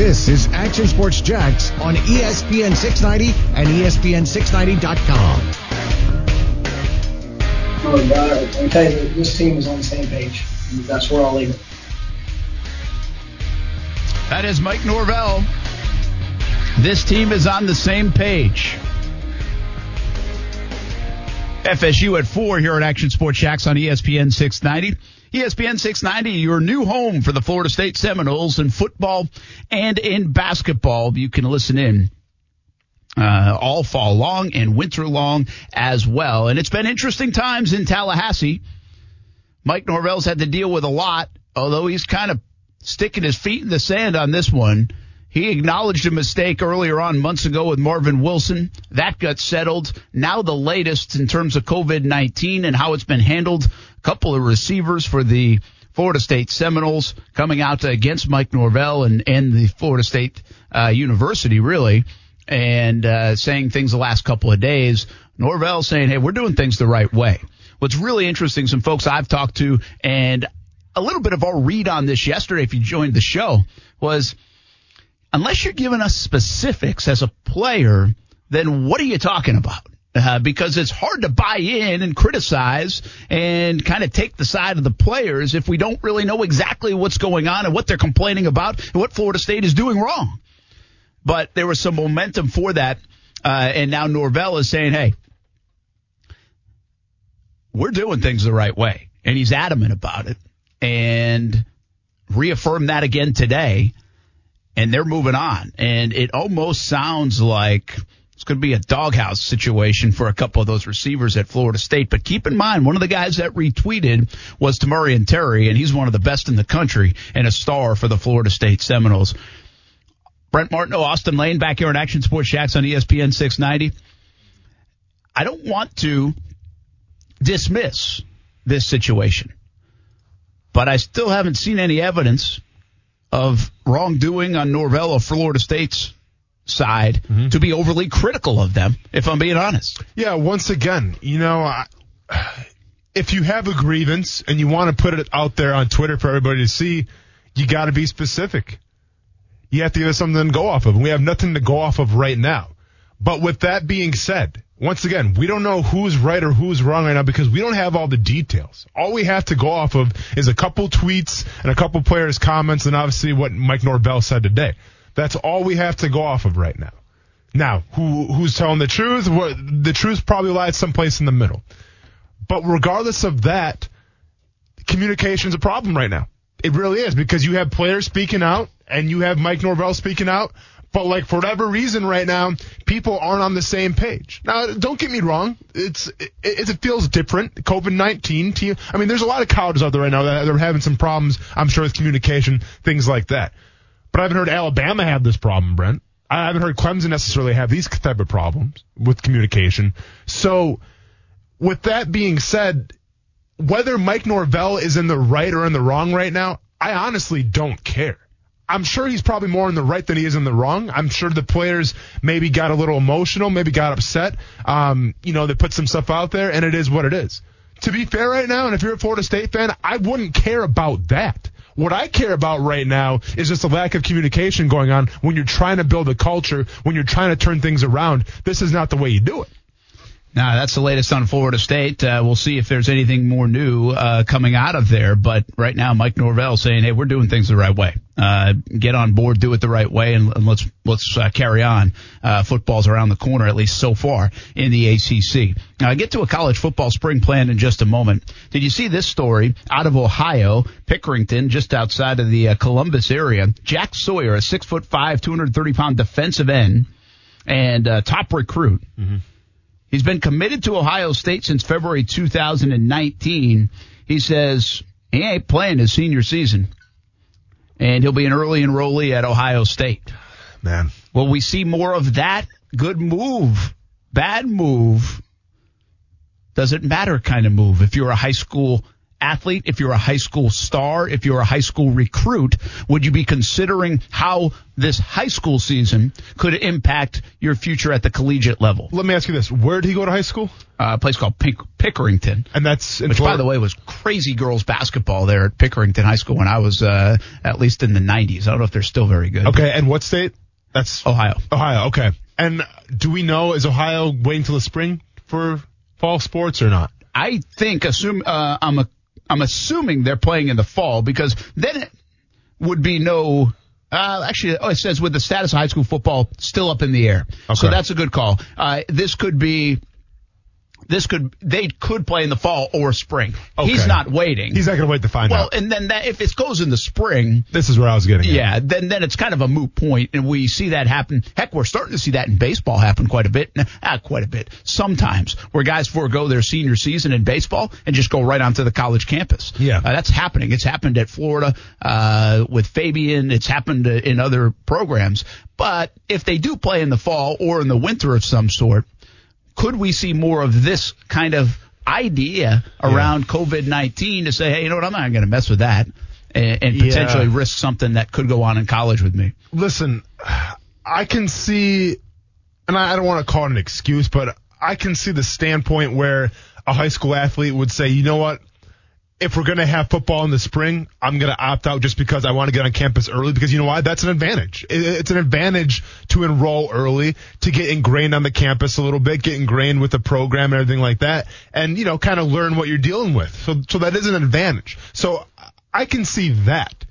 This is Action Sports Jax on ESPN 690 and ESPN690.com. Oh, God, I tell you, this team is on the same page. That's where I'll leave it. That is Mike Norvell. This team is on the same page. FSU at four here at Action Sports Jax on ESPN 690. ESPN 690, your new home for the Florida State Seminoles in football and in basketball. You can listen in uh, all fall long and winter long as well. And it's been interesting times in Tallahassee. Mike Norvell's had to deal with a lot, although he's kind of sticking his feet in the sand on this one. He acknowledged a mistake earlier on months ago with Marvin Wilson. That got settled. Now the latest in terms of COVID-19 and how it's been handled. A couple of receivers for the Florida State Seminoles coming out against Mike Norvell and, and the Florida State uh, University really and uh, saying things the last couple of days. Norvell saying, hey, we're doing things the right way. What's really interesting, some folks I've talked to and a little bit of our read on this yesterday, if you joined the show, was – unless you're giving us specifics as a player, then what are you talking about? Uh, because it's hard to buy in and criticize and kind of take the side of the players if we don't really know exactly what's going on and what they're complaining about and what Florida State is doing wrong. But there was some momentum for that, uh, and now Norvell is saying, "Hey, we're doing things the right way," and he's adamant about it, and reaffirmed that again today and they're moving on. And it almost sounds like it's going to be a doghouse situation for a couple of those receivers at Florida State. But keep in mind, one of the guys that retweeted was Tamorrion Terry, and he's one of the best in the country and a star for the Florida State Seminoles. Brent Martineau, Austin Lane back here on Action Sports Jax on ESPN 690. I don't want to dismiss this situation, but I still haven't seen any evidence of wrongdoing on Norvell of Florida State's side mm-hmm. to be overly critical of them, if I'm being honest. Yeah, once again, you know, I, if you have a grievance and you want to put it out there on Twitter for everybody to see, you got to be specific. You have to give us something to go off of. And we have nothing to go off of right now. But with that being said, once again, we don't know who's right or who's wrong right now because we don't have all the details. All we have to go off of is a couple tweets and a couple players' comments and obviously what Mike Norvell said today. That's all we have to go off of right now. Now, who who's telling the truth? the truth probably lies someplace in the middle. But regardless of that, communication is a problem right now. It really is because you have players speaking out and you have Mike Norvell speaking out but like for whatever reason right now, people aren't on the same page. Now, don't get me wrong. It's, it, it feels different. COVID-19 team. I mean, there's a lot of colleges out there right now that are having some problems, I'm sure with communication, things like that. But I haven't heard Alabama have this problem, Brent. I haven't heard Clemson necessarily have these type of problems with communication. So with that being said, whether Mike Norvell is in the right or in the wrong right now, I honestly don't care. I'm sure he's probably more in the right than he is in the wrong. I'm sure the players maybe got a little emotional, maybe got upset. Um, you know, they put some stuff out there, and it is what it is. To be fair, right now, and if you're a Florida State fan, I wouldn't care about that. What I care about right now is just a lack of communication going on when you're trying to build a culture, when you're trying to turn things around. This is not the way you do it. Now, that's the latest on Florida State. Uh, we'll see if there's anything more new uh, coming out of there. But right now, Mike Norvell saying, "Hey, we're doing things the right way. Uh, get on board, do it the right way, and, and let's let's uh, carry on. Uh, football's around the corner, at least so far in the ACC. Now, I get to a college football spring plan in just a moment. Did you see this story out of Ohio, Pickerington, just outside of the uh, Columbus area? Jack Sawyer, a six foot five, 230 pound defensive end, and top recruit. Mm-hmm He's been committed to Ohio State since February 2019. He says he ain't playing his senior season. And he'll be an early enrollee at Ohio State. Man. Will we see more of that? Good move. Bad move. Does it matter kind of move if you're a high school athlete, if you're a high school star, if you're a high school recruit, would you be considering how this high school season could impact your future at the collegiate level? Let me ask you this: Where did he go to high school? Uh, a place called Pick- Pickerington. And that's Which, Florida. by the way, was crazy girls basketball there at Pickerington High School when I was uh, at least in the 90s. I don't know if they're still very good. Okay, and what state? That's Ohio. Ohio. Okay. And do we know is Ohio waiting till the spring for fall sports or not? I think assume uh, I'm a, I'm assuming they're playing in the fall because then it would be no. Uh, actually, oh, it says with the status of high school football still up in the air, Okay. so that's a good call. Uh, this could be. This could they could play in the fall or spring. He's not waiting. He's not going to wait to find well, out. and then that if it goes in the spring, This is where I was getting. at. Yeah, then then it's kind of a moot point, and we see that happen. Heck, we're starting to see that in baseball happen quite a bit. Ah, quite a bit. Sometimes where guys forego their senior season in baseball and just go right onto the college campus. Yeah. uh, that's happening. It's happened at Florida uh, with Fabian. It's happened uh, in other programs. But if they do play in the fall or in the winter of some sort, could we see more of this kind of idea around COVID 19 to say, hey, you know what, I'm not going to mess with that and, and Yeah. potentially risk something that could go on in college with me? listen, I can see, and I don't want to call it an excuse, but I can see the standpoint where a high school athlete would say, you know what? If we're going to have football in the spring, I'm going to opt out just because I want to get on campus early because you know why? That's an advantage. It's an advantage to enroll early, to get ingrained on the campus a little bit, get ingrained with the program and everything like that, and, you know, kind of learn what you're dealing with. So, so that is an advantage. So I can see that.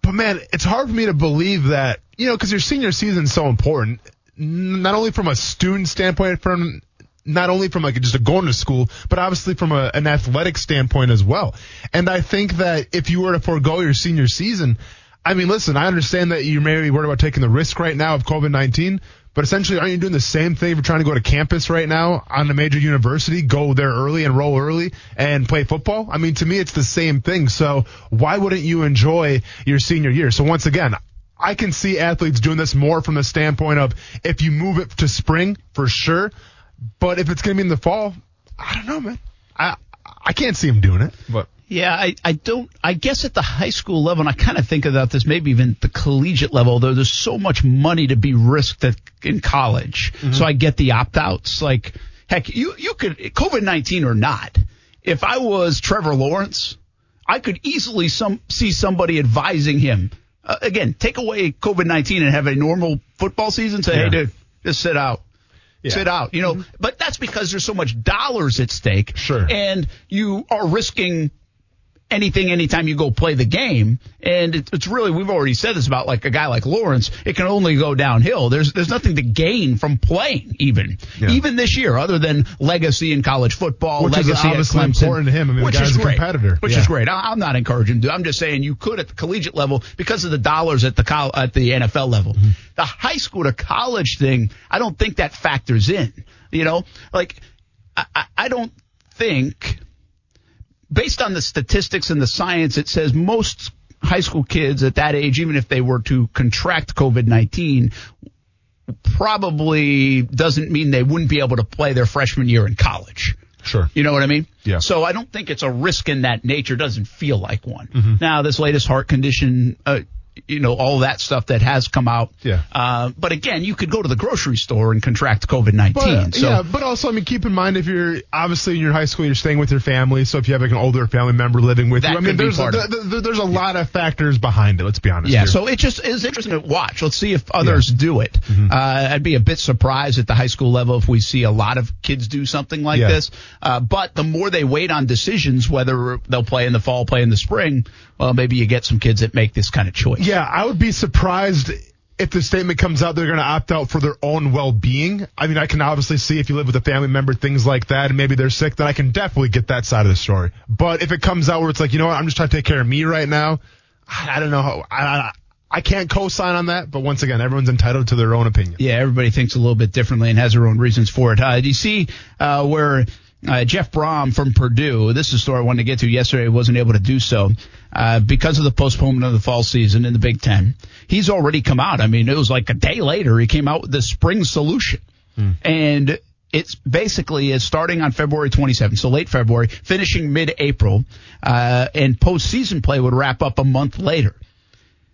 But man, it's hard for me to believe that, you know, because your senior season is so important, not only from a student standpoint, from not only from like just a going to school, but obviously from a, an athletic standpoint as well. And I think that if you were to forego your senior season, I mean, listen, I understand that you may be worried about taking the risk right now of COVID 19, but essentially, aren't you doing the same thing you're trying to go to campus right now on a major university, go there early, and enroll early, and play football? I mean, to me, it's the same thing. So why wouldn't you enjoy your senior year? So once again, I can see athletes doing this more from the standpoint of if you move it to spring, for sure. But if it's going to be in the fall, I don't know, man. I I can't see him doing it. But Yeah, I, I don't, I guess at the high school level, and I kind of think about this maybe even the collegiate level, though there's so much money to be risked at, in college. So I get the opt outs. Like, heck, you, you could, COVID 19 or not, if I was Trevor Lawrence, I could easily some, see somebody advising him. Uh, again, take away COVID 19 and have a normal football season. Say, Yeah. hey, dude, just sit out. Yeah. Sit out, you know, mm-hmm. but that's because there's so much dollars at stake. Sure. And you are risking anything anytime you go play the game. And it, it's really, we've already said this about like a guy like Lawrence. It can only go downhill. There's, there's nothing to gain from playing even, Yeah. even this year other than legacy in college football, Which is obviously Clemson. important to him. I mean, the which is a great, competitor. Which Yeah. is great. I, I'm not encouraging him to. I'm just saying you could at the collegiate level because of the dollars at the col- at the NFL level. Mm-hmm. The high school to college thing, I don't think that factors in. You know, like I, I, I don't think based on the statistics and the science, it says most high school kids at that age, even if they were to contract COVID 19, probably doesn't mean they wouldn't be able to play their freshman year in college. sure. You know what I mean? Yeah. So I don't think it's a risk in that nature. Doesn't feel like one. Mm-hmm. Now this latest heart condition, uh, you know, all that stuff that has come out. Yeah. Uh, but again, you could go to the grocery store and contract COVID nineteen. But, So yeah, but also, I mean, keep in mind if you're obviously in your high school, you're staying with your family. So if you have like an older family member living with That you, I mean, there's a, of it. th- th- there's a lot of factors behind it. Let's be honest. Yeah, here. so it just is interesting to watch. Let's see if others do it. Mm-hmm. Uh, I'd be a bit surprised at the high school level if we see a lot of kids do something like Yeah. this. Uh, but the more they wait on decisions, whether they'll play in the fall, play in the spring, well, maybe you get some kids that make this kind of choice. Yeah, I would be surprised if the statement comes out they're going to opt out for their own well-being. I mean, I can obviously see if you live with a family member, things like that, and maybe they're sick, then I can definitely get that side of the story. But if it comes out where it's like, you know what, I'm just trying to take care of me right now, I don't know how. I, I, I can't co-sign on that, but once again, everyone's entitled to their own opinion. Yeah, everybody thinks a little bit differently and has their own reasons for it. Uh, do you see uh, where uh, Jeff Brohm from Purdue, this is a story I wanted to get to yesterday, wasn't able to do so uh, because of the postponement of the fall season in the Big Ten. He's already come out. I mean, it was like a day later, he came out with the spring solution. And it's basically is starting on February 27th, so late February, finishing mid-April, uh, and postseason play would wrap up a month later.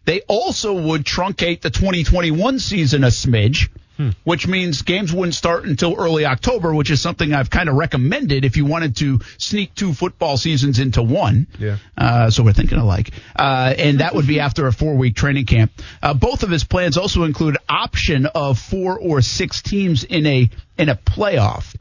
They also would truncate the 2021 season a smidge, hmm. which means games wouldn't start until early October, which is something I've kind of recommended if you wanted to sneak two football seasons into one. Yeah. Uh, so we're thinking alike. Uh, and that would be after a four week training camp. Uh, both of his plans also include option of four or six teams in a, in a playoff.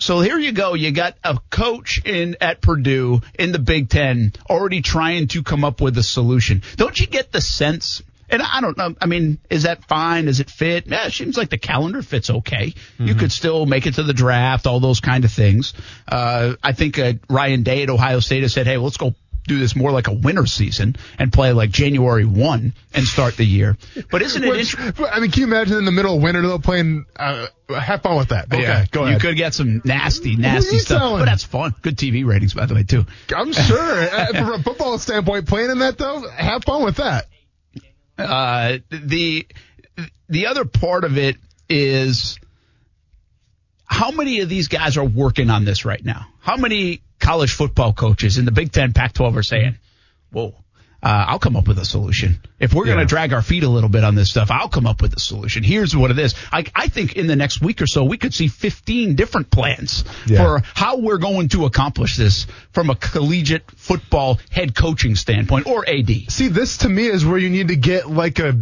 So here you go. You got a coach in at Purdue in the Big Ten already trying to come up with a solution. Don't you get the sense? And I don't know. I mean, is that fine? Does it fit? Yeah, it seems like the calendar fits okay. Mm-hmm. You could still make it to the draft, all those kind of things. Uh, I think uh, Ryan Day at Ohio State has said, "Hey, let's go do this more like a winter season and play like January 1 and start the year. But isn't it Which, I mean, can you imagine in the middle of winter though playing uh, have fun with that. Okay, yeah, go ahead. You could get some nasty, nasty stuff. Telling? But that's fun. Good TV ratings, by the way, too. I'm sure. Uh, from a football standpoint, playing in that though, have fun with that. Uh, the the other part of it is how many of these guys are working on this right now? How many college football coaches in the Big Ten, Pac 12 are saying, whoa, uh, I'll come up with a solution. If we're yeah. going to drag our feet a little bit on this stuff, I'll come up with a solution. Here's what it is. I, I think in the next week or so, we could see 15 different plans yeah. for how we're going to accomplish this from a collegiate football head coaching standpoint or AD. See, this to me is where you need to get like a,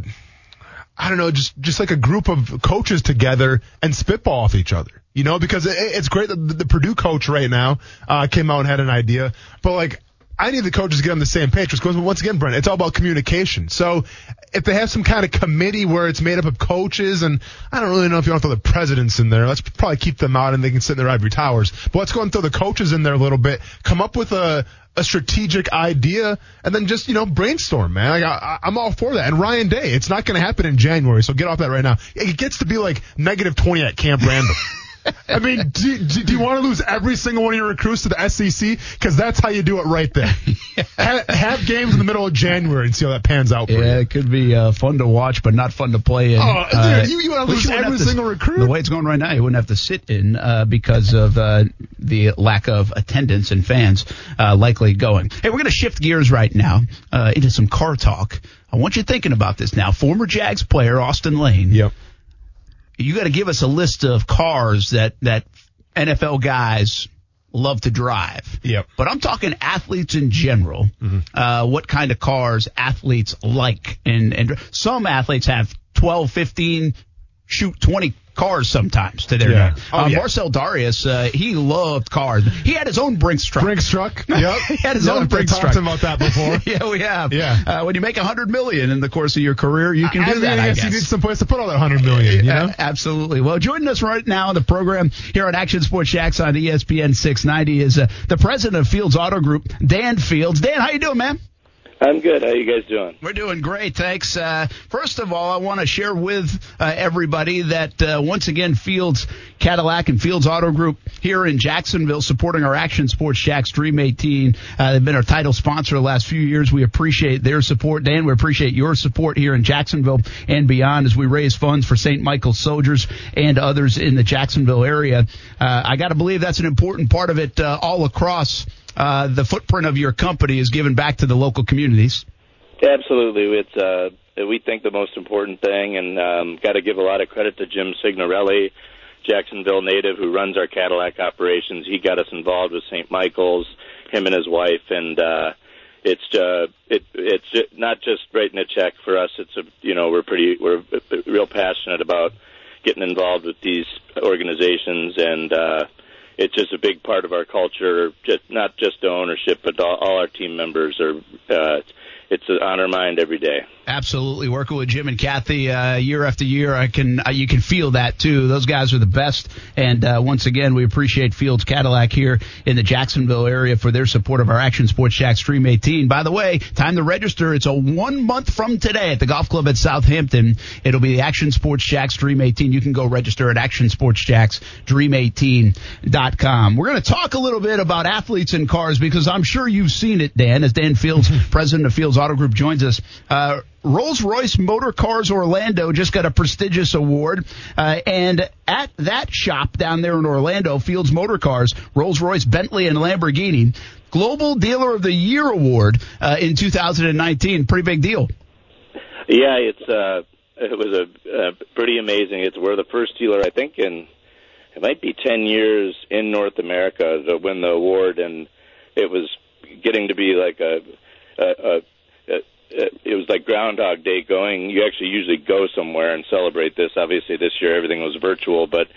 I don't know, just, just like a group of coaches together and spitball off each other. You know, because it, it's great that the, the Purdue coach right now uh, came out and had an idea, but like I need the coaches to get on the same page because once again, Brent, it's all about communication. So if they have some kind of committee where it's made up of coaches and I don't really know if you want to throw the presidents in there, let's probably keep them out and they can sit in their ivory towers. But let's go and throw the coaches in there a little bit, come up with a, a strategic idea and then just, you know, brainstorm, man. Like, I, I'm all for that. And Ryan Day, it's not going to happen in January. So get off that right now. It gets to be like negative 20 at Camp Randall. I mean, do, do, do, you want to lose every single one of your recruits to the SEC? Because that's how you do it right there. have, have, games in the middle of January and see how that pans out. yeah, you. it could be uh, fun to watch, but not fun to play in. Oh, dude, uh, you, you want to lose every single recruit? The way it's going right now, you wouldn't have to sit in uh, because of uh, the lack of attendance and fans uh, likely going. Hey, we're going to shift gears right now uh, into some car talk. I want you thinking about this now. Former Jags player Austin Lane. Yep you got to give us a list of cars that that NFL guys love to drive. Yep. But I'm talking athletes in general. Mm-hmm. Uh, what kind of cars athletes like, and and some athletes have 12, 15, shoot 20 cars sometimes to their yeah. Oh, uh, yeah. Marcell Dareus, uh, he loved cars. He had his own Brinks truck. Brinks truck. Yep. he had his own Brinks truck. Talked about that before. yeah, we have. Yeah. Uh, when you make a hundred million in the course of your career, you can I, do I that. I guess, you need some place to put all that hundred million. You know? absolutely. Well, joining us right now in the program here on Action Sports Jax on ESPN 690 is uh, the president of Fields Auto Group, Dan Fields. Dan, how you doing, man? I'm good. How you guys doing? We're doing great, thanks. Uh, first of all, I want to share with uh, everybody that uh, once again, Fields Cadillac and Fields Auto Group here in Jacksonville, supporting our Action Sports Jax Dream 18. Uh, they've been our title sponsor the last few years. We appreciate their support, Dan. We appreciate your support here in Jacksonville and beyond as we raise funds for St. Michael's soldiers and others in the Jacksonville area. Uh, I got to believe that's an important part of it uh, all across uh, the footprint of your company is given back to the local communities. Absolutely, it's uh, we think the most important thing, and um, got to give a lot of credit to Jim Signorelli, Jacksonville native, who runs our Cadillac operations. He got us involved with St. Michael's, him and his wife, and uh, it's uh, it it's not just writing a check for us. It's a you know we're pretty we're real passionate about getting involved with these organizations and. uh it's just a big part of our culture. Just not just the ownership, but all, all our team members are. Uh, it's on our mind every day. Absolutely, working with Jim and Kathy uh, year after year, I can uh, you can feel that too. Those guys are the best, and uh, once again, we appreciate Fields Cadillac here in the Jacksonville area for their support of our Action Sports Jax Dream 18. By the way, time to register. It's a one month from today at the golf club at Southampton. It'll be the Action Sports Jax Dream 18. You can go register at actionsportsjaxdream18.com. We're going to talk a little bit about athletes and cars because I'm sure you've seen it, Dan, as Dan Fields, president of Fields Auto Group, joins us. Uh, Rolls Royce Motor Cars Orlando just got a prestigious award. Uh, and at that shop down there in Orlando, Fields Motor Cars, Rolls Royce, Bentley, and Lamborghini, Global Dealer of the Year award uh, in 2019. Pretty big deal. Yeah, it's uh, it was a pretty amazing. It's we're the first dealer, I think, in it might be 10 years in North America to win the award, and it was getting to be like a, a it was like Groundhog Day going. You actually usually go somewhere and celebrate this. Obviously, this year everything was virtual, but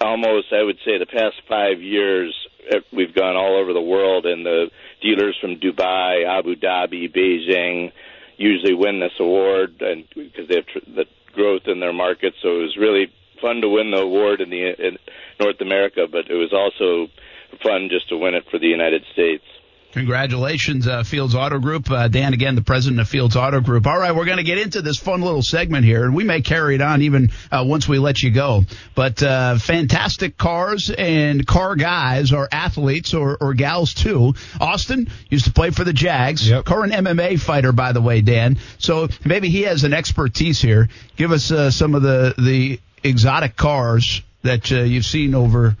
almost I would say the past five years eh, we've gone all over the world, and the dealers from Dubai, Abu Dhabi, Beijing usually win this award, and because they have tr- the growth in their market. So it was really fun to win the award in the in North America, but it was also fun just to win it for the United States. Congratulations, uh, Fields Auto Group. Uh, Dan, again, the president of Fields Auto Group. All right, we're going to get into this fun little segment here, and we may carry it on even uh, once we let you go. But uh, fantastic cars and car guys are athletes or, or gals too. Austin used to play for the Jags. Yep. Current MMA fighter, by the way, Dan. So maybe he has an expertise here. Give us uh, some of the the exotic cars that uh, you've seen over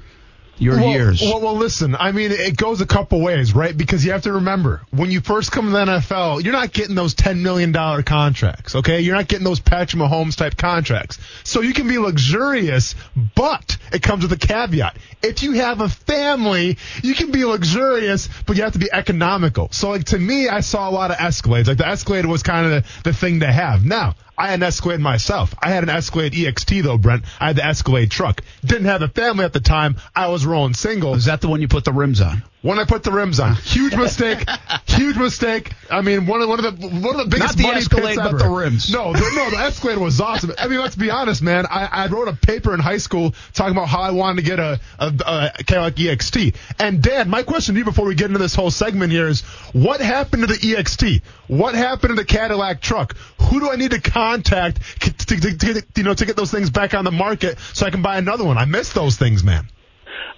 your well, years. Well, well, listen. I mean, it goes a couple ways, right? Because you have to remember, when you first come to the NFL, you're not getting those ten million dollar contracts. Okay, you're not getting those Patrick Mahomes type contracts. So you can be luxurious, but it comes with a caveat. If you have a family, you can be luxurious, but you have to be economical. So, like to me, I saw a lot of Escalades. Like the Escalade was kind of the, the thing to have. Now, I had an Escalade myself. I had an Escalade EXT though, Brent. I had the Escalade truck. Didn't have a family at the time. I was rolling single. Is that the one you put the rims on? When I put the rims on, huge mistake, huge mistake. I mean, one of one of the one of the biggest Not the money Escalade, pits but ever. the rims. No, the, no, the Escalade was awesome. I mean, let's be honest, man. I, I wrote a paper in high school talking about how I wanted to get a, a, a Cadillac EXT. And Dan, my question to you before we get into this whole segment here is, what happened to the EXT? What happened to the Cadillac truck? Who do I need to contact to, to, to, to, you know to get those things back on the market so I can buy another one? I miss those things, man.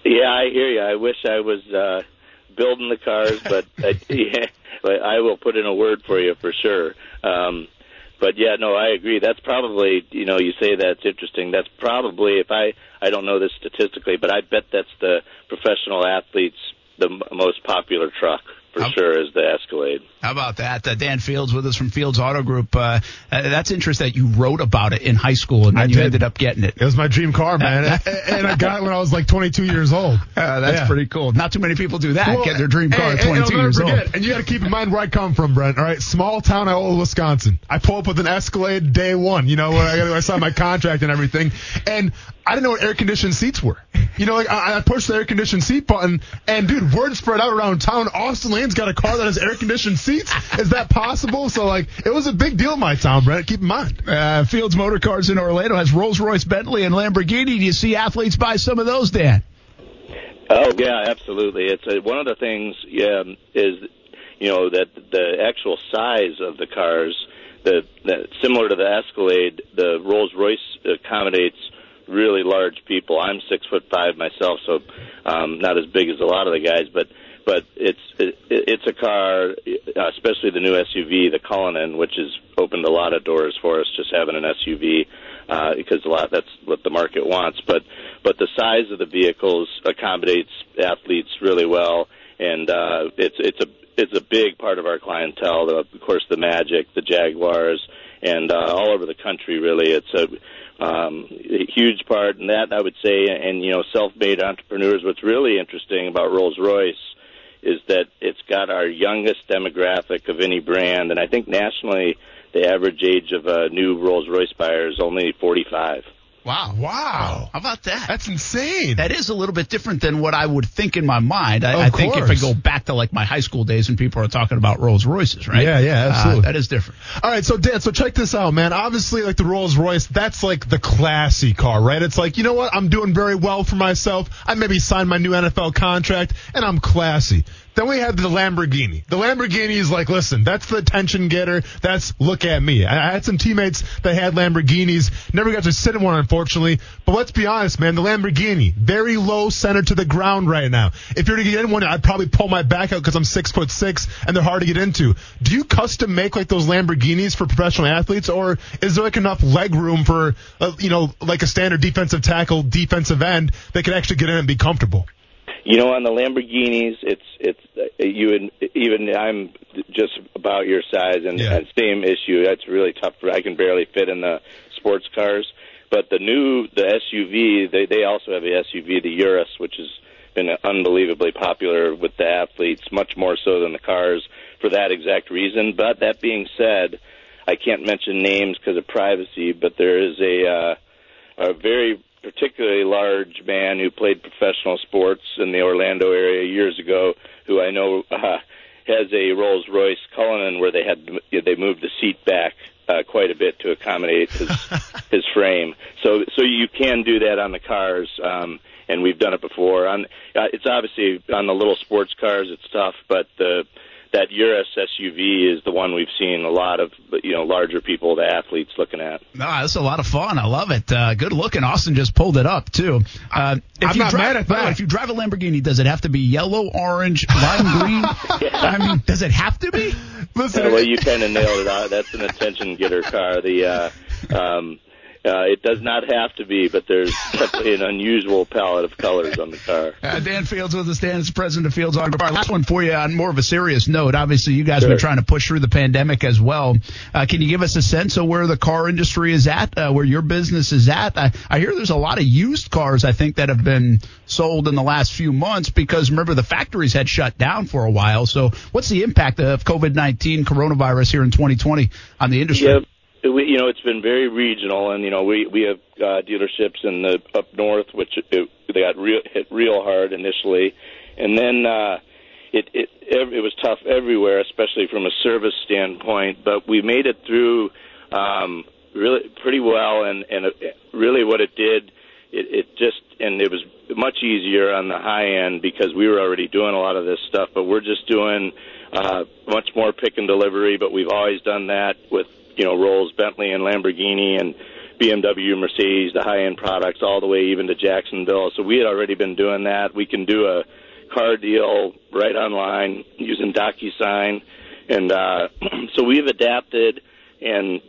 Yeah, I hear you. I wish I was uh, building the cars, but I, yeah, but I will put in a word for you for sure. Um, but yeah, no, I agree. That's probably you know you say that's interesting. That's probably if I I don't know this statistically, but I bet that's the professional athletes the m- most popular truck for How- sure is the Escalade. How about that? Uh, Dan Fields with us from Fields Auto Group. Uh, uh, that's interesting that you wrote about it in high school and then I you did. ended up getting it. It was my dream car, man, and, and I got it when I was like 22 years old. Uh, that's Yeah. pretty cool. Not too many people do that. Well, get their dream car and- at 22 I'll years forget, old. And you got to keep in mind where I come from, Brent. All right, small town Iowa, Wisconsin. I pull up with an Escalade day one. You know, when I, I signed my contract and everything, and I didn't know what air conditioned seats were. You know, like I, I pushed the air conditioned seat button, and dude, word spread out around town. Austin Lane's got a car that has air conditioned seats. Is that possible? So like, it was a big deal in my town, Brent. Keep in mind. Uh, Fields Motor Cars in Orlando has Rolls Royce, Bentley, and Lamborghini. Do you see athletes buy some of those, Dan? Oh yeah, absolutely. It's uh one of the things yeah, is you know that the actual size of the cars, the, the similar to the Escalade, the Rolls Royce accommodates really large people. I'm six foot five myself, so um, not as big as a lot of the guys, but but it's it, it's a car, especially the new SUV, the Cullinan, which has opened a lot of doors for us. Just having an SUV uh, because a lot that's what the market wants. But but the size of the vehicles accommodates athletes really well, and uh, it's it's a it's a big part of our clientele. Of course, the Magic, the Jaguars, and uh, all over the country. Really, it's a um, a huge part in that I would say. And you know, self-made entrepreneurs. What's really interesting about Rolls Royce is that it's got our youngest demographic of any brand, and I think nationally the average age of a new Rolls Royce buyer is only 45. Wow. Wow, How about that? that's insane. That is a little bit different than what I would think in my mind. I, I think if I go back to like my high school days and people are talking about Rolls Royces, right? Yeah, yeah, Uh, absolutely. that is different. All right, so Dan, so check this out, man. Obviously, like the Rolls Royce, that's like the classy car, right? It's like, you know what? I'm doing very well for myself. I maybe signed my new NFL contract, and I'm classy. Then we had the Lamborghini. The Lamborghini is like, listen, that's the attention getter. That's look at me. I had some teammates that had Lamborghinis. Never got to sit in one, unfortunately. But let's be honest, man. The Lamborghini, very low center to the ground right now. If you're to get in one, I'd probably pull my back out because I'm six foot six and they're hard to get into. Do you custom make like those Lamborghinis for professional athletes, or is there like enough leg room for, uh, you know, like a standard defensive tackle, defensive end that can actually get in and be comfortable? You know, on the Lamborghinis, it's it's you and even I'm just about your size and, Yeah. and same issue. That's really tough. For, I can barely fit in the sports cars. But the new the SUV, they they also have a SUV, the Urus, which has been unbelievably popular with the athletes, much more so than the cars for that exact reason. But that being said, I can't mention names because of privacy. But there is a uh, a very particularly large man who played professional sports in the Orlando area years ago, who I know uh, has a Rolls Royce Cullinan where they had they moved the seat back uh, quite a bit to accommodate his his frame. So so you can do that on the cars. Um, and we've done it before. On uh, it's obviously on the little sports cars, it's tough, but the that Urus SUV is the one we've seen a lot of you know larger people, the athletes looking at. No, that's a lot of fun. I love it. Uh, good looking. Austin just pulled it up too. Uh, if I'm you not drive, mad at by the way, that. If you drive a Lamborghini, does it have to be yellow, orange, lime green? I mean, does it have to be? Listen, Yeah, well, you kind of nailed it. out. That's an attention getter car. The uh, um, uh, it does not have to be, but there's definitely an unusual palette of colors on the car. Uh, Dan Fields with us. Dan is president of Fields Auto. Our last one for you on more of a serious note. Obviously, you guys have been trying to push through the pandemic as well. Uh, can you give us a sense of where the car industry is at, uh, where your business is at? I, I hear there's a lot of used cars, I think, that have been sold in the last few months because remember the factories had shut down for a while. So, what's the impact of COVID-19 coronavirus here in 2020 on the industry? Yeah, we, you know, it's been very regional, and you know, we we have uh, dealerships in the up north, which it, they got real hit real hard initially, and then uh, it it it was tough everywhere, especially from a service standpoint. But we made it through um, really pretty well, and and it, really what it did, it, it just and it was much easier on the high end because we were already doing a lot of this stuff, but we're just doing uh, much more pick and delivery. But we've always done that with you know Rolls, Bentley, and Lamborghini, and BMW, Mercedes, the high end products, all the way even to Jacksonville. So we had already been doing that. We can do a car deal right online using DocuSign, and uh, so we've adapted. And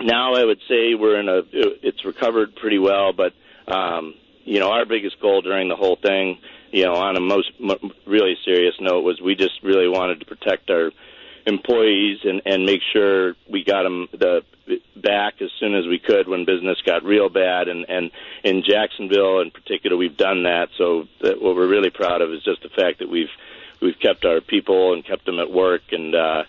now I would say we're in a it's recovered pretty well, but um, you know our biggest goal during the whole thing, you know, on a most really serious note, was we just really wanted to protect our employees and and make sure we got them the back as soon as we could when business got real bad and and in Jacksonville in particular we've done that so that what we're really proud of is just the fact that we've we've kept our people and kept them at work and uh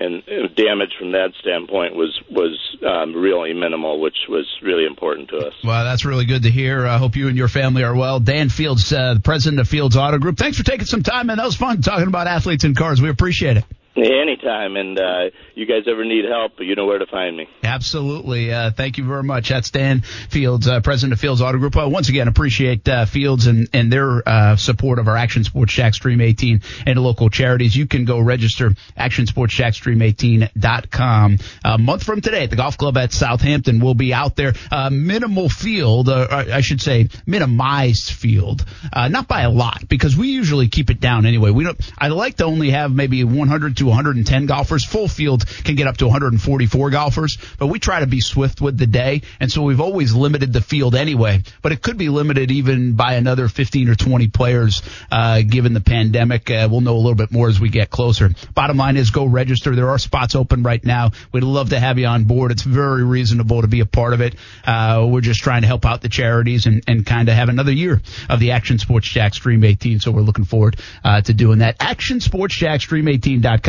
and uh, damage from that standpoint was was um, really minimal, which was really important to us. Well, that's really good to hear. I hope you and your family are well. Dan Fields, uh, president of Fields Auto Group. Thanks for taking some time, and That was fun talking about athletes and cars. We appreciate it. Anytime, and uh, you guys ever need help, you know where to find me. Absolutely. Uh, thank you very much. That's Dan Fields, uh, president of Fields Auto Group. Uh, once again, appreciate uh, Fields and, and their uh, support of our Action Sports Jax Dream 18 and local charities. You can go register actionsportsjaxdream18.com. A month from today at the golf club at Southampton, we'll be out there. Minimal field, I should say minimized field, not by a lot because we usually keep it down anyway. We don't. I like to only have maybe 100 to 110 golfers. Full field can get up to 144 golfers, but we try to be swift with the day, and so we've always limited the field anyway. But it could be limited even by another 15 or 20 players, uh, given the pandemic. Uh, we'll know a little bit more as we get closer. Bottom line is go register. There are spots open right now. We'd love to have you on board. It's very reasonable to be a part of it. Uh, we're just trying to help out the charities and, and kind of have another year of the Action Sports Jax Dream 18. So we're looking forward uh, to doing that.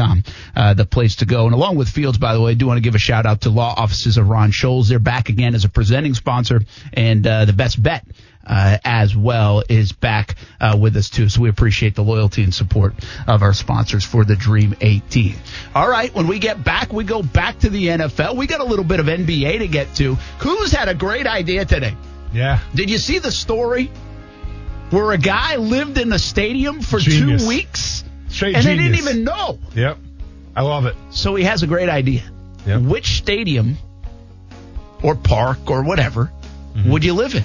ActionSportsJaxDream18.com, uh, the place to go. And along with Fields, by the way, I do want to give a shout out to law offices of Ron Sholes. They're back again as a presenting sponsor and uh, the best bet uh, as well is back uh, with us too. So we appreciate the loyalty and support of our sponsors for the Dream 18. All right, when we get back, we go back to the NFL. We got a little bit of NBA to get to. Kuz had a great idea today. Yeah. Did you see the story where a guy lived in a stadium for Genius. two weeks? Straight and they didn't even know. Yep. I love it. So he has a great idea. Yep. Which stadium or park or whatever Mm-hmm. would you live in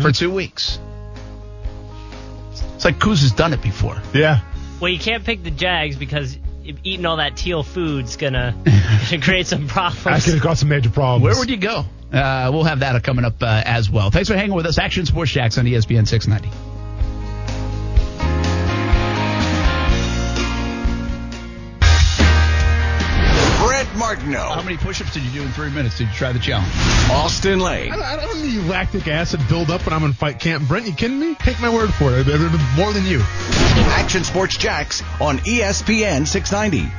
for two weeks? It's like Kuz has done it before. Yeah. Well, you can't pick the Jags because eating all that teal food's gonna, gonna create some problems. I problems. could have got some major problems. Where would you go? Uh, we'll have that coming up uh, as well. Thanks for hanging with us. Action Sports Jax on ESPN 690. Brett How many push-ups did you do in three minutes? Did you try the challenge? Austin Lane. I don't, I don't need lactic acid build up when I'm in fight camp. Brent, you kidding me? Take my word for it. I've been more than you. Action Sports Jax on ESPN 690.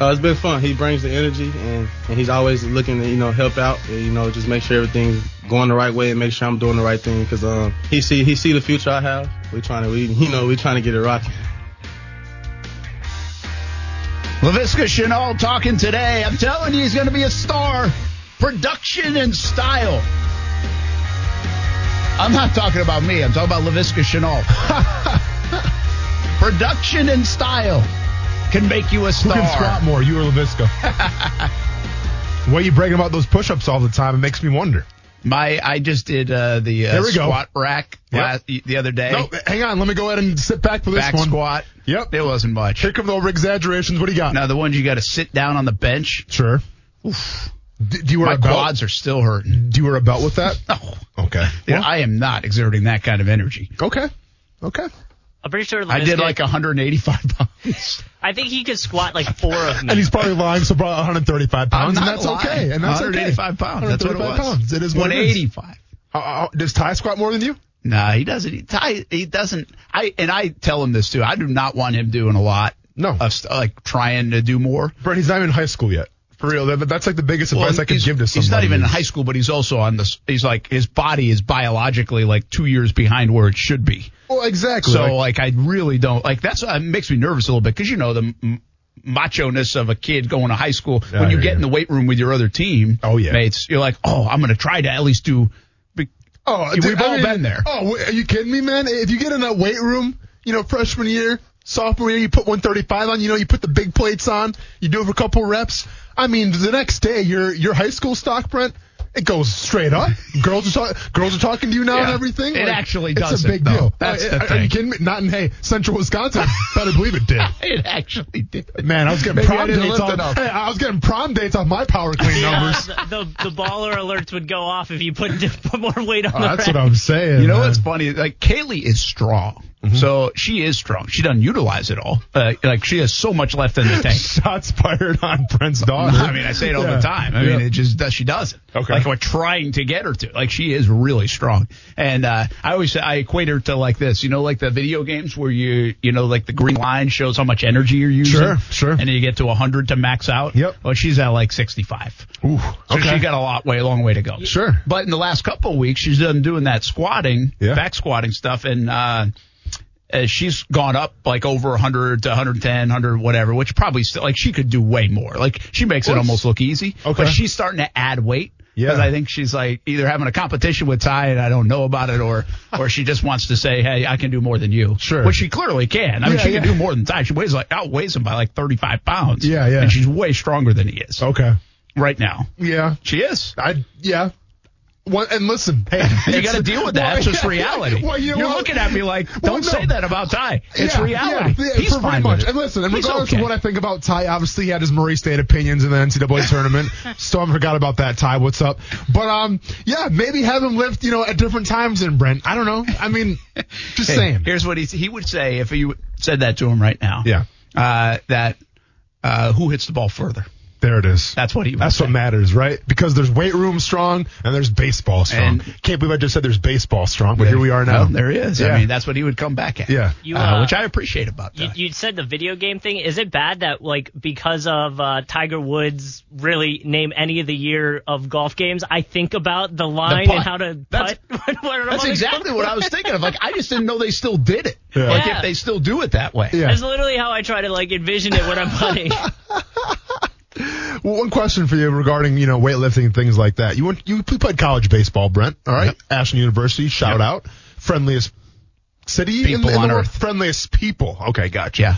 Uh, it's been fun. He brings the energy, and, and he's always looking to you know help out. And, you know, just make sure everything's going the right way and make sure I'm doing the right thing. Cause um, he see he see the future I have. We trying to we you know we trying to get it rocking. Laviska Shenault talking today. I'm telling you, he's going to be a star. Production and style. I'm not talking about me. I'm talking about Laviska Shenault. Production and style can make you a Who star. can squat more, you or Laviska? Why are you bragging about those push-ups all the time? It makes me wonder. My, I just did uh, the uh, we go. squat rack Yep. last, the other day. No, hang on. Let me go ahead and sit back for this Back one. squat. Yep. It wasn't much. Here come the over exaggerations. What do you got? Now the ones you got to sit down on the bench. Sure. D- do you wear My a belt? quads are still hurting. Do you wear a belt with that? No, Okay. Dude, I am not exerting that kind of energy. Okay. Okay. I'm pretty sure. I did Laviska- like 185 pounds. I think he could squat like four of me. And he's probably lying, so probably 135 pounds, and not that's lying. okay. And that's 185 okay. pounds. That's what it was. Pounds. It is what it is. 185. How- how- does Ty squat more than you? Nah, he doesn't. He, Ty, he doesn't. I and I tell him this too. I do not want him doing a lot. No. Of st- like trying to do more. Brett, he's not even in high school yet. For real. That, that's like the biggest advice I could give to somebody. he's not even in high school, but he's also on this. He's like his body is biologically like two years behind where it should be. Well, exactly. So Like, like, I really don't like that's uh, makes me nervous a little bit because you know the m- macho ness of a kid going to high school I when you get you. in the weight room with your other team Oh, yeah. mates you're like oh I'm gonna try to at least do oh, we've dude, I all mean, been there Oh, are you kidding me, man? If you get in that weight room, you know, freshman year, sophomore year, you put 135 on, you know, you put the big plates on, you do it for a couple reps. I mean, the next day, your your high school stock, Brent, it goes straight up. girls are talk, girls are talking to you now and Yeah. everything. It actually It's doesn't, a big though. deal. That's Uh, the are, are you kidding me? Not in hey central Wisconsin. Better believe it did. it actually did Man, I was getting Maybe I prom dates lift off. Hey, I was getting prom dates off my power clean Yeah, numbers. the, the the baller alerts would go off if you put put more weight on Oh, the that's rack. what I'm saying. you know man. what's funny like Kaylee is strong so she is strong she doesn't utilize it all uh, like she has so much left in the tank Shots fired on Brent's daughter. I mean, I say it all Yeah. the time. I mean, it just does. She doesn't. Okay. Like we're trying to get her to. Like she is really strong. And uh, I always say I equate her to like this. You know, like the video games where you you know like the green line shows how much energy you're using. Sure, sure. And then you get to 100 to max out. Yep. Well, she's at like 65. Ooh, So okay. she got a lot way a long way to go. Sure. But in the last couple of weeks, she's done doing that squatting, Yeah. back squatting stuff, and uh, Uh, she's gone up like over 100 to 110, 100 whatever, which probably still like she could do way more. Like she makes it almost look easy. Okay. But she's starting to add weight. Yeah. Because I think she's like either having a competition with Ty and I don't know about it, or or she just wants to say, hey, I can do more than you. Sure. Which she clearly can. I mean, Yeah, she can do more than Ty. She weighs like outweighs him by like 35 pounds. Yeah, yeah. And she's way stronger than he is Okay. right now. Yeah. She is. I yeah. One, and listen, hey, You got to deal with that. well, It's just reality. Well, you know what? looking at me like, don't no. say that about Ty. It's Yeah, reality. Yeah, He's fine much. And listen, and He's regardless okay. of what I think about Ty, obviously he had his Murray State opinions in the NCAA tournament. Still haven't forgot about that. Ty, what's up? But um, yeah, maybe have him lift, you know, at different times in Brent. I don't know. I mean, just Hey, saying. Here's what he he would say if you said that to him right now. Yeah. Uh, that uh, who hits the ball further? There it is. That's what he That's say. what matters, right? Because there's weight room strong and there's baseball strong. And- Can't believe I just said there's baseball strong, but here we are now. Well, there he is. Yeah. I mean, that's what he would come back at. Yeah. You, Uh, uh, which I appreciate about You, that. you said the video game thing. Is it bad that like because of uh, Tiger Woods really name any of the year of golf games? I think about the line putt. and how to That's- putt. when I'm that's exactly what I was thinking of. Like, I just didn't know they still did it. Yeah. Like, Yeah. if they still do it that way. Yeah. That's literally how I try to like envision it when I'm putting. Well, one question for you regarding you know weightlifting and things like that. You went you played college baseball, Brent. All right, Yep. Ashland University. Shout Yep. out, friendliest city in, People in on the world, earth. friendliest people. Okay, gotcha. Yeah.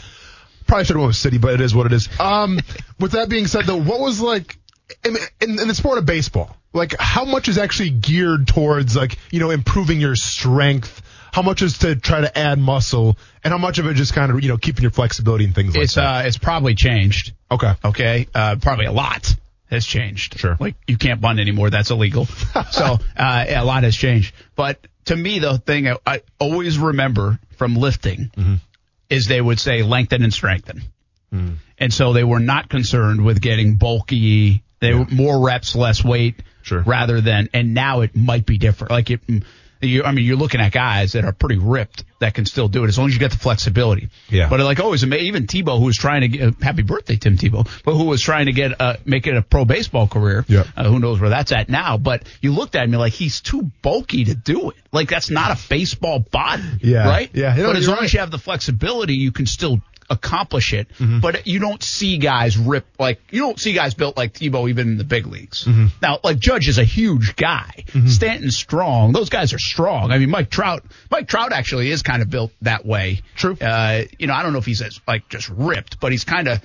probably should have went with city, but it is what it is. Um, with that being said, though, what was like in, in, in the sport of baseball? Like, how much is actually geared towards like you know improving your strength? How much is to try to add muscle, and how much of it just kind of you know keeping your flexibility and things like It's that? uh, it's probably changed. okay. Okay, uh, probably a lot has changed. Sure. like you can't bunt anymore. That's illegal. so uh, a lot has changed. But to me, the thing I, I always remember from lifting Mm-hmm. is they would say lengthen and strengthen, Mm. and so they were not concerned with getting bulky. They were more reps, less weight, Sure. rather than. And now it might be different. Like it. You, I mean, you're looking at guys that are pretty ripped that can still do it as long as you get the flexibility. Yeah. But like always, even Tebow, who was trying to get, uh, happy birthday, Tim Tebow, but who was trying to get, uh, make it a pro baseball career. Yeah. Uh, who knows where that's at now? But you looked at me like, he's too bulky to do it. Like that's not a baseball body. Yeah. Right? Yeah. Know, but as long right. as you have the flexibility, you can still accomplish it. Mm-hmm. But you don't see guys rip like you don't see guys built like Tebow even in the big leagues. Mm-hmm. Now, like Judge is a huge guy. Stanton's strong. Those guys are strong. I mean, Mike Trout. Mike Trout actually is kind of built that way. True. Uh, you know, I don't know if he's as, like just ripped, but he's kind of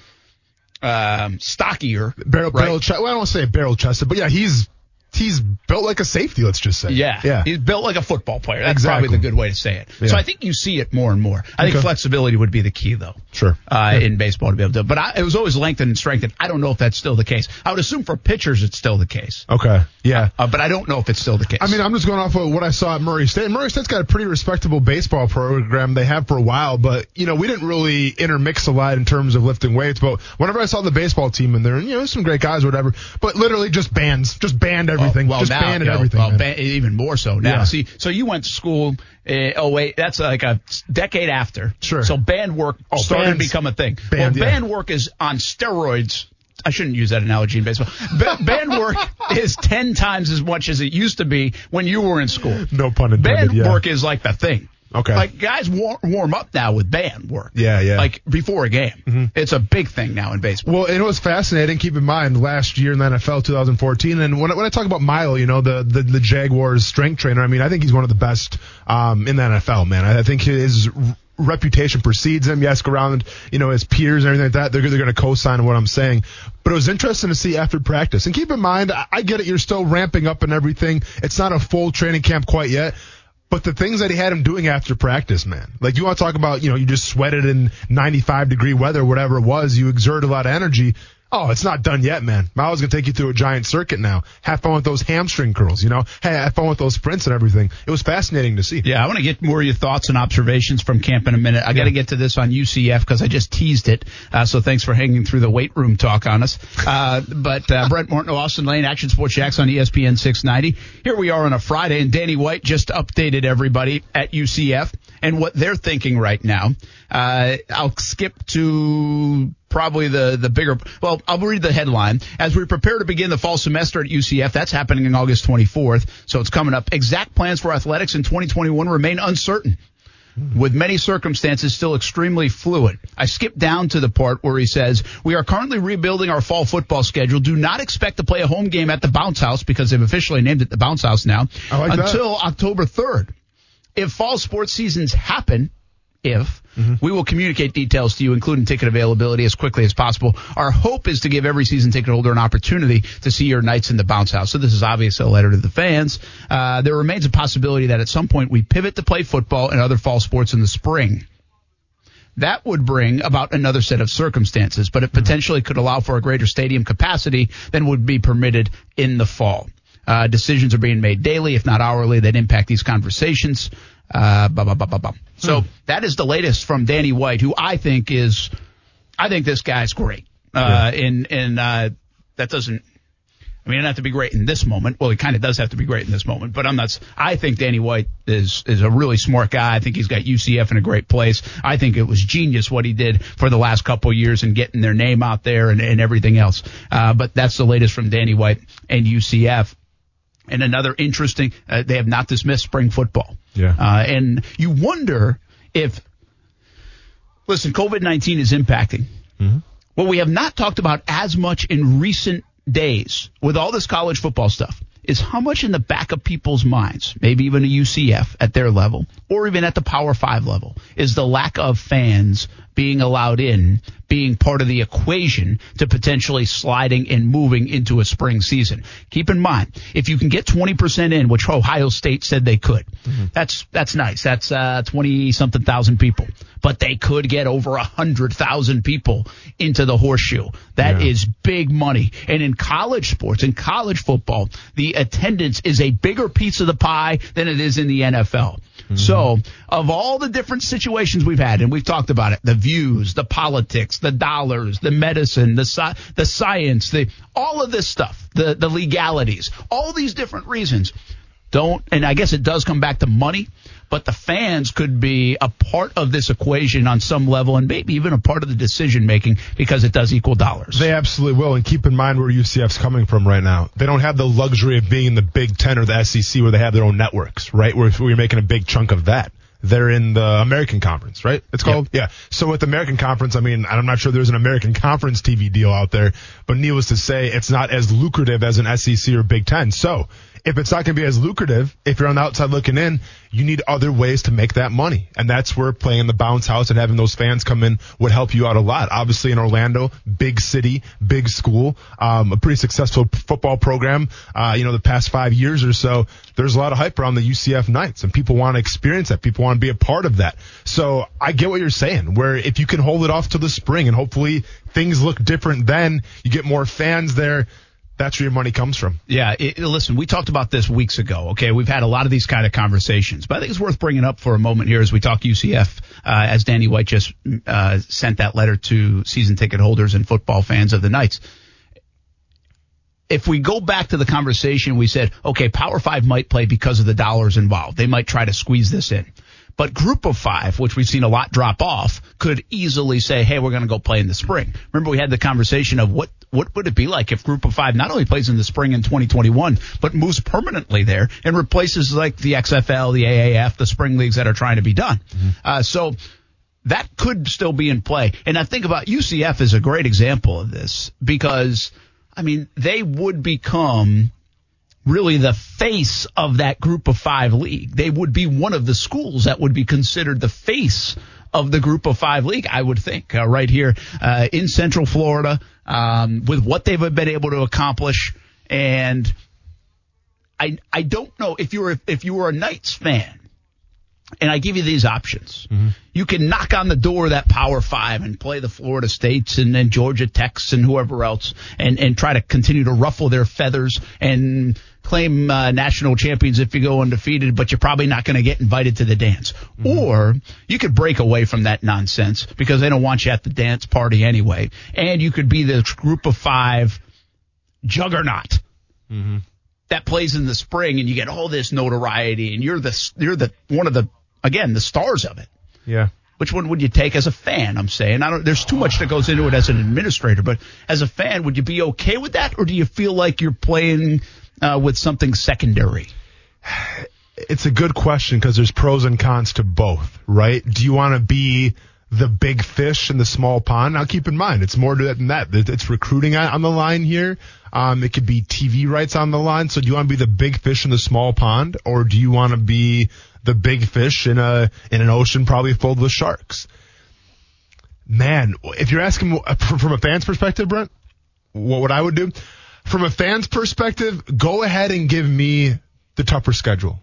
um, stockier. barrel right? barrel chest. Well, I don't say barrel chested, but yeah, he's he's built like a safety. Let's just say. Yeah, Yeah. He's built like a football player. That's Exactly. probably the good way to say it. Yeah. So I think you see it more and more. I think flexibility would be the key, though. Sure. Uh, in baseball to be able to, but I, it was always lengthened and strengthened. I don't know if that's still the case. I would assume for pitchers it's still the case, Okay. Yeah. uh, but I don't know if it's still the case. I mean, I'm just going off of what I saw at Murray State. Murray State's got a pretty respectable baseball program they have for a while, but you know, we didn't really intermix a lot in terms of lifting weights. But whenever I saw the baseball team in there, and you know, some great guys, or whatever, but literally just bands, just banned everything, well, just now, banned you know, everything. well, ban- even more so now. Yeah. See, so you went to school. Uh, oh wait, that's like a decade after. Sure. So band work Oh, started to become a thing. band, well, yeah. band work is on steroids. I shouldn't use that analogy in baseball. Ba- band work is ten times as much as it used to be when you were in school. no pun intended. Band yeah. work is like the thing. Okay. Like guys war- warm up now with band work. Yeah, yeah. Like before a game. It's a big thing now in baseball. Well, it was fascinating. Keep in mind, last year in the NFL, 2014, and when, I- when I talk about Milo, you know, the, the the Jaguars strength trainer. I mean, I think he's one of the best um, in the NFL, man. I, I think his reputation precedes him. You ask around, you know, his peers and everything like that, they're, they're going to co-sign what I'm saying. But it was interesting to see after practice. And keep in mind, I, I get it. You're still ramping up and everything. It's not a full training camp quite yet. But the things that he had him doing after practice, man. Like you want to talk about, you know, you just sweated in 95 degree weather, whatever it was. You exert a lot of energy. Oh, it's not done yet, man. Milo's gonna take you through a giant circuit now. Have fun with those hamstring curls, you know. Hey, have fun with those sprints and everything. It was fascinating to see. Yeah, I want to get more of your thoughts and observations from camp in a minute. I got to get to this on UCF because I just teased it. Uh, so thanks for hanging through the weight room talk on us. Uh, but uh, Brent Martineau, Austin Lane, Action Sports Jax on ESPN 690. Here we are on a Friday, and Danny White just updated everybody at UCF and what they're thinking right now. Uh, I'll skip to probably the the bigger. Well, I'll read the headline as we prepare to begin the fall semester at UCF. That's happening on August 24th, so it's coming up. Exact plans for athletics in 2021 remain uncertain. With many circumstances still extremely fluid. I skip down to the part where he says, We are currently rebuilding our fall football schedule. Do not expect to play a home game at the Bounce House because they've officially named it the Bounce House now like that. until October 3rd. If fall sports seasons happen, if we will communicate details to you, including ticket availability, as quickly as possible. Our hope is to give every season ticket holder an opportunity to see your Knights in the bounce house. So this is obviously a letter to the fans. Uh, there remains a possibility that at some point we pivot to play football and other fall sports in the spring. That would bring about another set of circumstances, but it potentially could allow for a greater stadium capacity than would be permitted in the fall. Uh, decisions are being made daily, if not hourly, that impact these conversations. Uh, blah, blah, blah, blah, blah. So that is the latest from Danny White, who I think is, I think this guy's great. Uh, and, and, uh, that doesn't, I mean, it doesn't have to be great in this moment. Well, he kind of does have to be great in this moment, but I'm not, I think Danny White is, is a really smart guy. I think he's got UCF in a great place. I think it was genius what he did for the last couple of years and getting their name out there and, and everything else. Uh, but that's the latest from Danny White and UCF. And another interesting, uh, they have not dismissed spring football. Yeah. Uh, and you wonder if, listen, COVID 19 is impacting. What we have not talked about as much in recent days with all this college football stuff is how much in the back of people's minds, maybe even a UCF at their level, or even at the Power Five level, is the lack of fans being allowed in, being part of the equation to potentially sliding and moving into a spring season. Keep in mind, if you can get 20% in, which Ohio State said they could, mm-hmm. that's, that's nice. That's, uh, 20 something thousand people, but they could get over a hundred thousand people into the horseshoe. That yeah. is big money. And in college sports, in college football, the attendance is a bigger piece of the pie than it is in the NFL. Mm-hmm. So, of all the different situations we've had, and we've talked about it, the views, the politics, the dollars, the medicine, the sci- the science, the all of this stuff, the the legalities, all these different reasons don't, and I guess it does come back to money, but the fans could be a part of this equation on some level and maybe even a part of the decision making because it does equal dollars. They absolutely will. And keep in mind where UCF's coming from right now. They don't have the luxury of being in the Big Ten or the SEC where they have their own networks, right? Where we're making a big chunk of that they're in the American Conference, right? It's called? Yep. Yeah. So with the American Conference, I mean, I'm not sure there's an American Conference TV deal out there, but needless to say, it's not as lucrative as an SEC or Big Ten. So if it's not going to be as lucrative, if you're on the outside looking in, you need other ways to make that money. And that's where playing the bounce house and having those fans come in would help you out a lot. Obviously in Orlando, big city, big school, um, a pretty successful football program. Uh, you know, the past five years or so, there's a lot of hype around the UCF Knights and people want to experience that. People want to be a part of that. So I get what you're saying, where if you can hold it off to the spring and hopefully things look different then, you get more fans there that's where your money comes from. Yeah. It, listen, we talked about this weeks ago. Okay. We've had a lot of these kind of conversations, but I think it's worth bringing up for a moment here as we talk UCF, uh, as Danny White just, uh, sent that letter to season ticket holders and football fans of the Knights. If we go back to the conversation, we said, okay, Power Five might play because of the dollars involved. They might try to squeeze this in. But group of five, which we've seen a lot drop off, could easily say, hey, we're going to go play in the spring. Remember we had the conversation of what, what would it be like if group of five not only plays in the spring in 2021, but moves permanently there and replaces like the XFL, the AAF, the spring leagues that are trying to be done. Mm-hmm. Uh, so that could still be in play. And I think about UCF is a great example of this because, I mean, they would become really the face of that group of five league. They would be one of the schools that would be considered the face of the group of five league, I would think, uh, right here uh, in Central Florida, um, with what they've been able to accomplish. And I I don't know if you were if you were a Knights fan, and I give you these options. Mm-hmm. You can knock on the door of that Power Five and play the Florida States and then Georgia Techs and whoever else, and and try to continue to ruffle their feathers and claim uh, national champions if you go undefeated, but you're probably not going to get invited to the dance. Mm-hmm. Or you could break away from that nonsense because they don't want you at the dance party anyway, and you could be the group of five juggernaut. Mm-hmm that plays in the spring and you get all this notoriety and you're the you're the one of the again, the stars of it. Yeah. Which one would you take as a fan? I'm saying I don't. There's too much that goes into it as an administrator, but as a fan, would you be okay with that, or do you feel like you're playing uh, with something secondary? It's a good question because there's pros and cons to both, right? Do you want to be the big fish in the small pond? Now, keep in mind, it's more to that than that. It's recruiting on the line here. Um, it could be TV rights on the line. So, do you want to be the big fish in the small pond, or do you want to be the big fish in a in an ocean probably filled with sharks. Man, if you're asking from a fan's perspective, Brent, what would I would do? From a fan's perspective, go ahead and give me the tougher schedule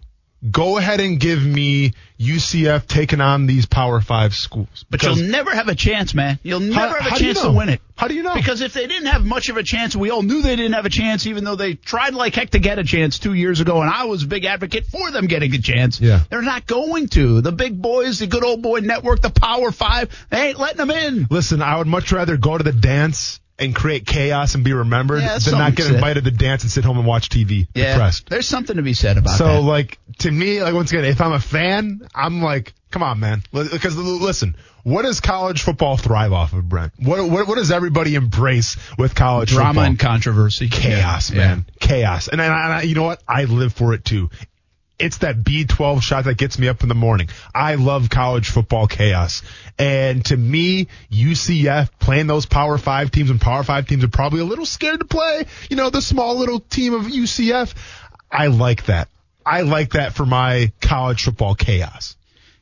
go ahead and give me UCF taking on these Power Five schools. But you'll never have a chance, man. You'll never how, have a chance you know? to win it. How do you know? Because if they didn't have much of a chance, we all knew they didn't have a chance, even though they tried like heck to get a chance two years ago, and I was a big advocate for them getting a chance. Yeah. They're not going to. The big boys, the good old boy network, the Power Five, they ain't letting them in. Listen, I would much rather go to the dance and create chaos and be remembered yeah, than not get invited to dance and sit home and watch TV yeah, depressed. There's something to be said about so, that. So like to me, like once again, if I'm a fan, I'm like, come on, man. Because listen, what does college football thrive off of, Brent? What what, what does everybody embrace with college drama football? and controversy, chaos, yeah, man, chaos. And, and, I, you know what? I live for it too it's that B12 shot that gets me up in the morning. I love college football chaos. And to me, UCF playing those Power 5 teams and Power 5 teams are probably a little scared to play, you know, the small little team of UCF. I like that. I like that for my college football chaos.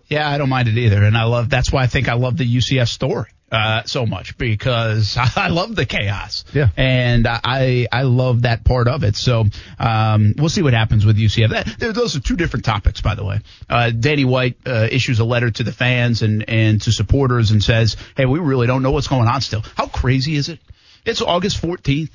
Yeah, I don't mind it either, and I love. That's why I think I love the UCF story uh, so much because I love the chaos. Yeah. and I I love that part of it. So um, we'll see what happens with UCF. That, those are two different topics, by the way. Uh, Danny White uh, issues a letter to the fans and and to supporters and says, "Hey, we really don't know what's going on still. How crazy is it? It's August 14th."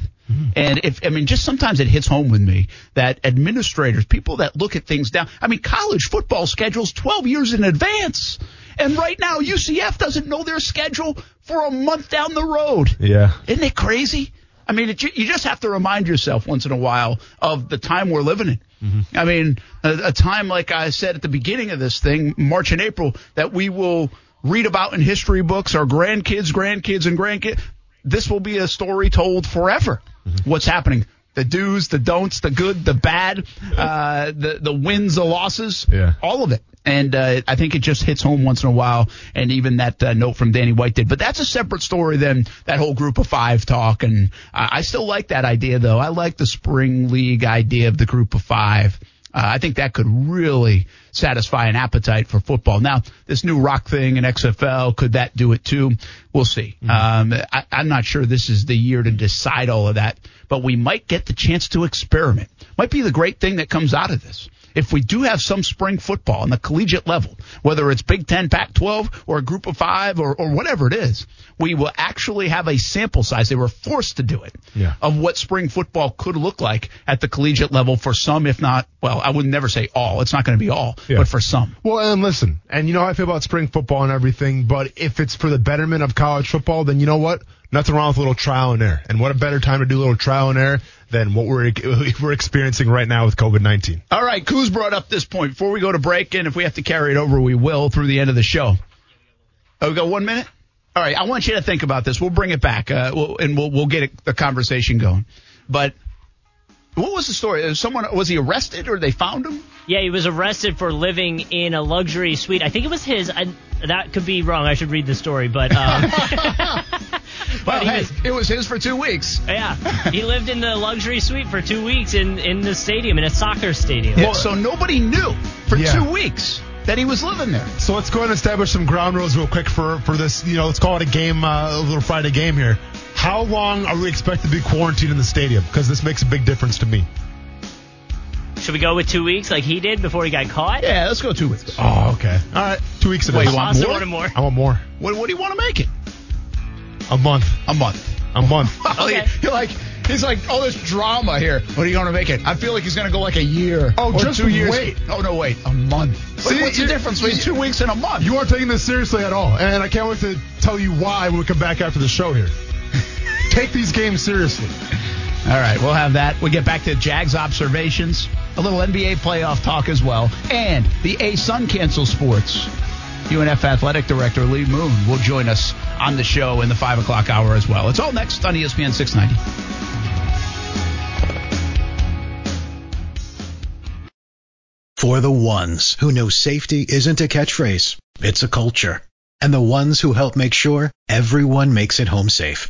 And if, I mean, just sometimes it hits home with me that administrators, people that look at things down, I mean, college football schedules 12 years in advance. And right now, UCF doesn't know their schedule for a month down the road. Yeah. Isn't it crazy? I mean, it, you just have to remind yourself once in a while of the time we're living in. Mm-hmm. I mean, a, a time like I said at the beginning of this thing, March and April, that we will read about in history books, our grandkids, grandkids, and grandkids. This will be a story told forever. Mm-hmm. What's happening? The do's, the don'ts, the good, the bad, uh, the the wins, the losses, Yeah. all of it. And uh, I think it just hits home once in a while. And even that uh, note from Danny White did. But that's a separate story than that whole group of five talk. And I I still like that idea, though. I like the spring league idea of the group of five. Uh, I think that could really satisfy an appetite for football. Now, this new rock thing in XFL, could that do it too? We'll see. Um, I, I'm not sure this is the year to decide all of that, but we might get the chance to experiment. Might be the great thing that comes out of this. If we do have some spring football on the collegiate level, whether it's Big Ten, Pac 12, or a group of five, or, or whatever it is, we will actually have a sample size. They were forced to do it Yeah. of what spring football could look like at the collegiate level for some, if not, well, I would never say all. It's not going to be all, Yeah. but for some. Well, and listen, and you know how I feel about spring football and everything, but if it's for the betterment of college football, then you know what? Nothing wrong with a little trial and error. And what a better time to do a little trial and error than what we're we're experiencing right now with COVID nineteen. All right, Kuz brought up this point before we go to break, and if we have to carry it over, we will through the end of the show. Oh, we got one minute. All right, I want you to think about this. We'll bring it back, uh, we'll, and we'll we'll get the conversation going. But what was the story? Someone was he arrested, or they found him? Yeah, he was arrested for living in a luxury suite. I think it was his. I, that could be wrong. I should read the story, but um, Well, he hey, was- it was his for two weeks. yeah, he lived in the luxury suite for two weeks in in the stadium in a soccer stadium. Yeah, so nobody knew for Yeah. two weeks that he was living there. So let's go ahead and establish some ground rules real quick for for this. You know, let's call it a game, uh, a little Friday game here. How long are we expected to be quarantined in the stadium? Because this makes a big difference to me. Should we go with two weeks like he did before he got caught? Yeah, let's go two weeks. Oh, okay. All right, two weeks. it Wait, you want Austin more? more. I want more. What, what do you want to make it? A month. A month. A month. Oh, okay. You're like, he's like, oh, all this drama here. What are you going to make it? I feel like he's going to go like a year. Oh, or just two years. wait. Oh, no, wait. A month. See, See, what's the difference between two weeks and a month? You aren't taking this seriously at all, and I can't wait to tell you why when we come back after the show here. Take these games seriously. All right, we'll have that. We'll get back to Jags observations, a little NBA playoff talk as well, and the ASUN cancel sports. UNF Athletic Director Lee Moon will join us on the show in the 5 o'clock hour as well. It's all next on ESPN 690. For the ones who know safety isn't a catchphrase, it's a culture. And the ones who help make sure everyone makes it home safe.